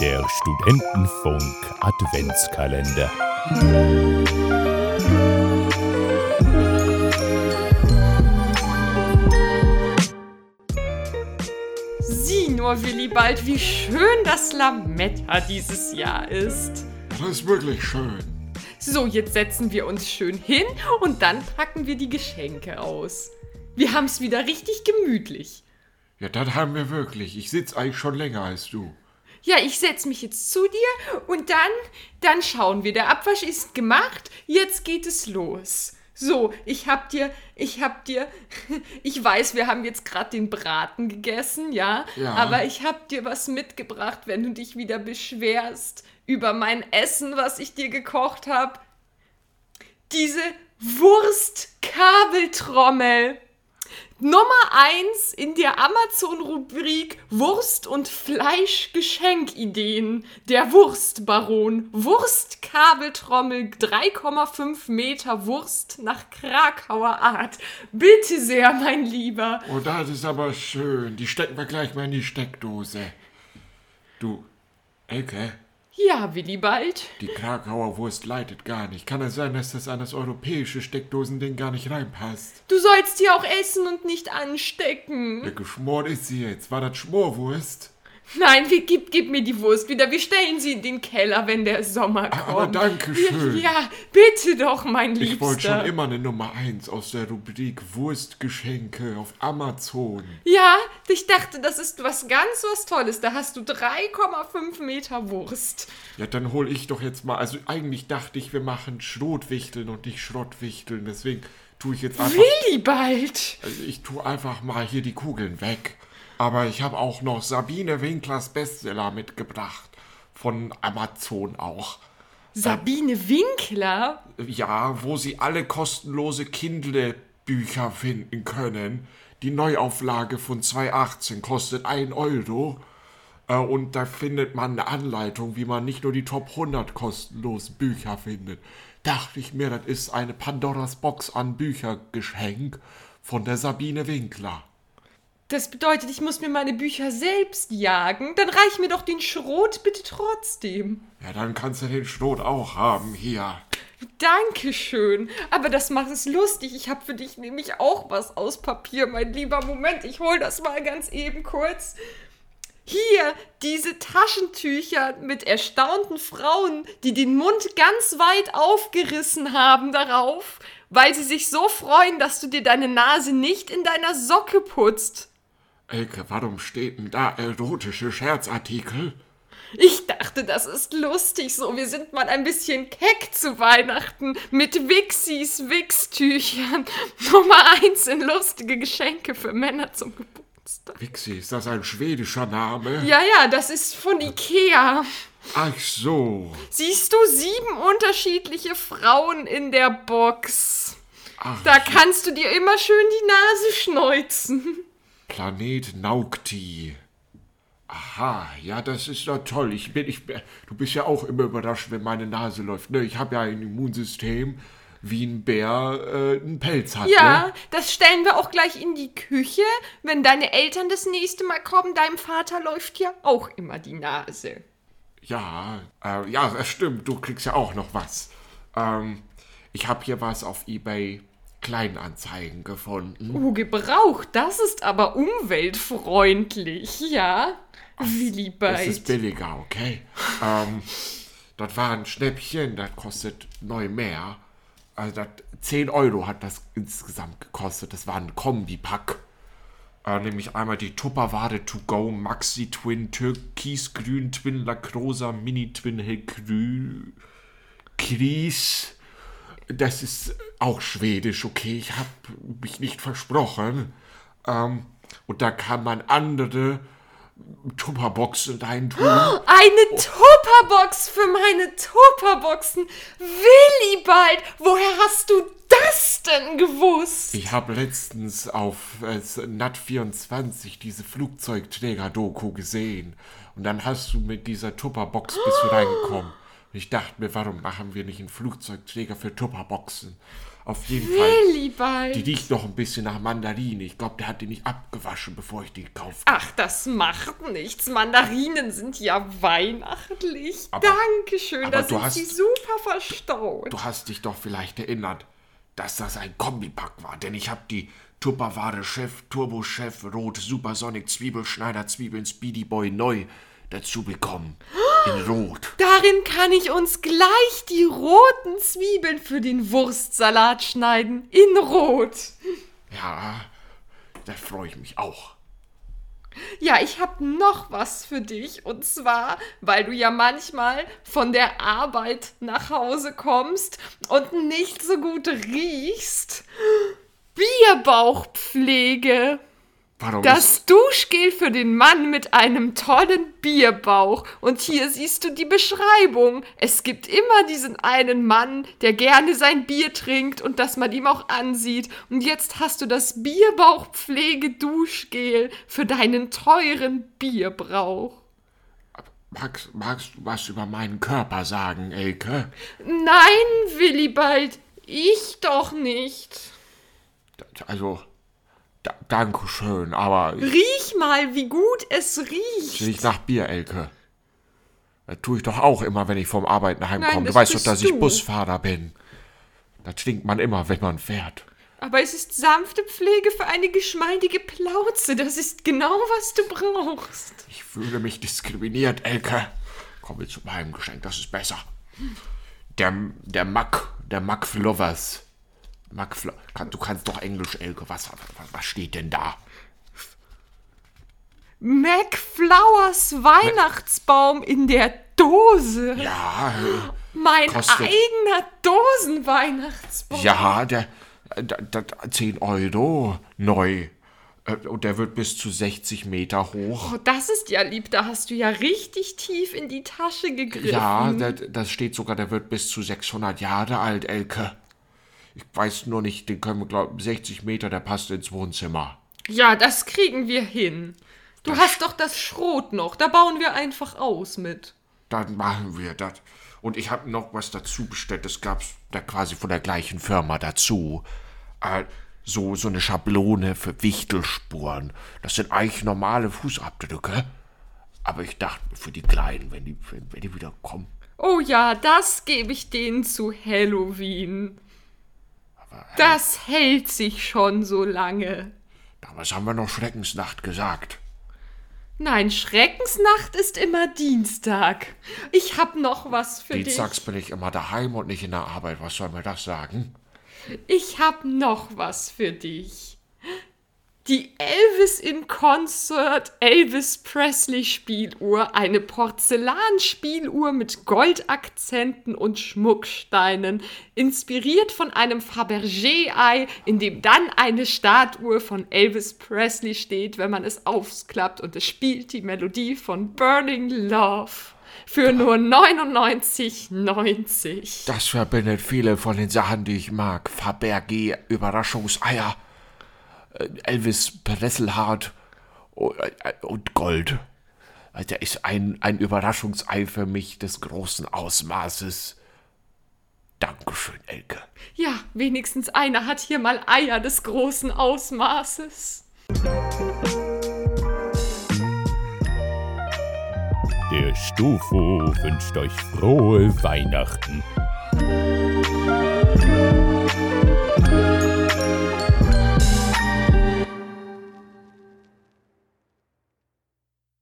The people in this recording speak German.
Der Studentenfunk Adventskalender. Sieh nur, Willibald, wie schön das Lametta dieses Jahr ist. Das ist wirklich schön. So, jetzt setzen wir uns schön hin und dann packen wir die Geschenke aus. Wir haben's wieder richtig gemütlich. Ja, das haben wir wirklich. Ich sitze eigentlich schon länger als du. Ja, ich setz mich jetzt zu dir und dann, dann schauen wir. Der Abwasch ist gemacht, jetzt geht es los. So, ich hab dir, ich hab dir, ich weiß, wir haben jetzt gerade den Braten gegessen, ja? Ja. Aber ich hab dir was mitgebracht, wenn du dich wieder beschwerst über mein Essen, was ich dir gekocht hab. Diese Wurstkabeltrommel. Nummer 1 in der Amazon-Rubrik Wurst- und Fleischgeschenkideen. Der Wurstbaron. Wurstkabeltrommel 3,5 Meter Wurst nach Krakauer Art. Bitte sehr, mein Lieber. Oh, das ist aber schön. Die stecken wir gleich mal in die Steckdose. Du, Elke, Ja, Willibald. die Krakauer Wurst leidet gar nicht. Kann es sein, dass das an das europäische Steckdosending gar nicht reinpasst? Du sollst sie auch essen und nicht anstecken. Ja, geschmort ist sie jetzt. War das Schmorwurst? Nein, wie, gib, gib mir die Wurst wieder. Wir stellen sie in den Keller, wenn der Sommer kommt. Aber danke schön. Ja, ja, bitte doch, mein Liebster. Ich wollte schon immer eine Nummer 1 aus der Rubrik Wurstgeschenke auf Amazon. Ja, ich dachte, das ist was ganz was Tolles. Da hast du 3,5 Meter Wurst. Ja, dann hol ich doch jetzt mal. Also eigentlich dachte ich, wir machen Schrotwichteln und nicht Schrottwichteln. Deswegen tue ich jetzt einfach. Willibald! Also ich tue einfach mal hier die Kugeln weg. Aber ich habe auch noch Sabine Winklers Bestseller mitgebracht. Von Amazon auch. Sabine Winkler? Ja, wo Sie alle kostenlose Kindle-Bücher finden können. Die Neuauflage von 2018 kostet 1 Euro. Äh, Und da findet man eine Anleitung, wie man nicht nur die Top 100 kostenlosen Bücher findet. Dachte ich mir, das ist eine Pandoras Box an Büchergeschenk von der Sabine Winkler. Das bedeutet, ich muss mir meine Bücher selbst jagen. Dann reich mir doch den Schrot bitte trotzdem. Ja, dann kannst du den Schrot auch haben. Hier. Dankeschön. Aber das macht es lustig. Ich habe für dich nämlich auch was aus Papier, mein lieber Moment. Ich hol das mal ganz eben kurz. Hier, diese Taschentücher mit erstaunten Frauen, die den Mund ganz weit aufgerissen haben darauf, weil sie sich so freuen, dass du dir deine Nase nicht in deiner Socke putzt. Elke, warum steht denn da erotische Scherzartikel? Ich dachte, das ist lustig so. Wir sind mal ein bisschen keck zu Weihnachten mit Wixis Wixtüchern. Nummer eins in lustige Geschenke für Männer zum Geburtstag. Wixi, ist das ein schwedischer Name? Ja, ja, das ist von Ikea. Ach so. Siehst du sieben unterschiedliche Frauen in der Box. Ach, Da kannst du dir immer schön die Nase schneuzen. Planet Naukti. Aha, ja, das ist doch toll. Ich bin, ich, du bist ja auch immer überrascht, wenn meine Nase läuft. Ne? Ich habe ja ein Immunsystem, wie ein Bär äh, einen Pelz hat. Ja, Ne? das stellen wir auch gleich in die Küche. Wenn deine Eltern das nächste Mal kommen, deinem Vater läuft ja auch immer die Nase. Ja, äh, ja, das stimmt. Du kriegst ja auch noch was. Ähm, ich habe hier was auf eBay Kleinanzeigen gefunden. Oh, gebraucht, das ist aber umweltfreundlich, ja? Willi Es ist Beit. billiger, okay? ähm, das war ein Schnäppchen, das kostet neu mehr. Also das, 10 Euro hat das insgesamt gekostet. Das war ein Kombipack. Äh, nämlich einmal die Tupperware To Go Maxi Twin Türkisgrün Twin Lacrosa Mini Twin Hellgrün Kries. Das ist auch schwedisch, okay? Ich habe mich nicht versprochen. Ähm, und da kann man andere Tupperboxen reintun. Eine Tupperbox für meine Tupperboxen. Willibald, woher hast du das denn gewusst? Ich habe letztens auf äh, Nat24 diese Flugzeugträger-Doku gesehen. Und dann hast du mit dieser Tupperbox bist du reingekommen. Ich dachte mir, warum machen wir nicht einen Flugzeugträger für Tupperboxen? Auf jeden Fall. Die Willibald. riecht noch ein bisschen nach Mandarine. Ich glaube, der hat die nicht abgewaschen, bevor ich die gekauft habe. Ach, das macht nichts. Mandarinen sind ja weihnachtlich. Aber- Dankeschön, aber da sind hast- sie super verstaut. Du hast dich doch vielleicht erinnert, dass das ein Kombipack war, denn ich habe die Tupperware Chef, Turbo Chef, Rot, Supersonic, Zwiebelschneider, Zwiebeln, Speedy Boy neu dazu bekommen. In Rot. Darin kann ich uns gleich die roten Zwiebeln für den Wurstsalat schneiden. In Rot. Ja, da freue ich mich auch. Ja, ich habe noch was für dich. Und zwar, weil du ja manchmal von der Arbeit nach Hause kommst und nicht so gut riechst. Bierbauchpflege. Ist, Das Duschgel für den Mann mit einem tollen Bierbauch. Und hier siehst du die Beschreibung. Es gibt immer diesen einen Mann, der gerne sein Bier trinkt und das man ihm auch ansieht. Und jetzt hast du das Bierbauchpflege-Duschgel für deinen teuren Bierbrauch. magst, magst du was über meinen Körper sagen, Elke? Nein, Willibald, ich doch nicht. Also, da, danke schön, aber ich Riech mal, wie gut es riecht. riecht nach Bier, Elke. Das tue ich doch auch immer, wenn ich vom Arbeiten heimkomme. Du weißt doch, dass ich du. Busfahrer bin. Das trinkt man immer, wenn man fährt. Aber es ist sanfte Pflege für eine geschmeidige Plauze. Das ist genau, was du brauchst. Ich fühle mich diskriminiert, Elke. Kommen wir zu meinem Geschenk, das ist besser. Der, der Mack, der Mack Flovers. Kann, Du kannst doch Englisch, Elke. Was, was, was steht denn da? McFlowers Weihnachtsbaum in der Dose. Ja, Mein kostet- eigener Dosenweihnachtsbaum. ja, der, der, der 10 Euro neu. Äh, Und der wird bis zu 60 Meter hoch. Oh, das ist ja lieb. Da hast du ja richtig tief in die Tasche gegriffen. Ja, der, das steht sogar, der wird bis zu 600 Jahre alt, Elke. Ich weiß nur nicht, den können wir, glaube 60 Meter, der passt ins Wohnzimmer. Ja, das kriegen wir hin. Du hast doch das Schrot noch. Da bauen wir einfach aus mit. Dann machen wir das. Und ich habe noch was dazu bestellt. Das gab's da quasi von der gleichen Firma dazu. Äh, so, so eine Schablone für Wichtelspuren. Das sind eigentlich normale Fußabdrücke. Aber ich dachte, für die Kleinen, wenn die, wenn, wenn die wieder kommen. Oh ja, das gebe ich denen zu Halloween. Das hält sich schon so lange. Damals haben wir noch Schreckensnacht gesagt. Nein, Schreckensnacht ist immer Dienstag. Ich hab noch was für Dienstags bin ich immer daheim und nicht in der Arbeit. Was soll mir das sagen? dich. Ich hab noch was für dich. Die Elvis in Concert. Elvis Presley Spieluhr, eine Porzellanspieluhr mit Goldakzenten und Schmucksteinen, inspiriert von einem Fabergé-Ei, in dem dann eine Statue von Elvis Presley steht, wenn man es aufklappt und es spielt die Melodie von Burning Love für nur 99,90. Das verbindet viele von den Sachen, die ich mag. Fabergé, Überraschungseier, Elvis Presselhart und, äh, und Gold. Also, Der ist ein, ein Überraschungsei für mich des großen Ausmaßes. Dankeschön, Elke. Ja, wenigstens einer hat hier mal Eier des großen Ausmaßes. Der Stufo wünscht euch frohe Weihnachten.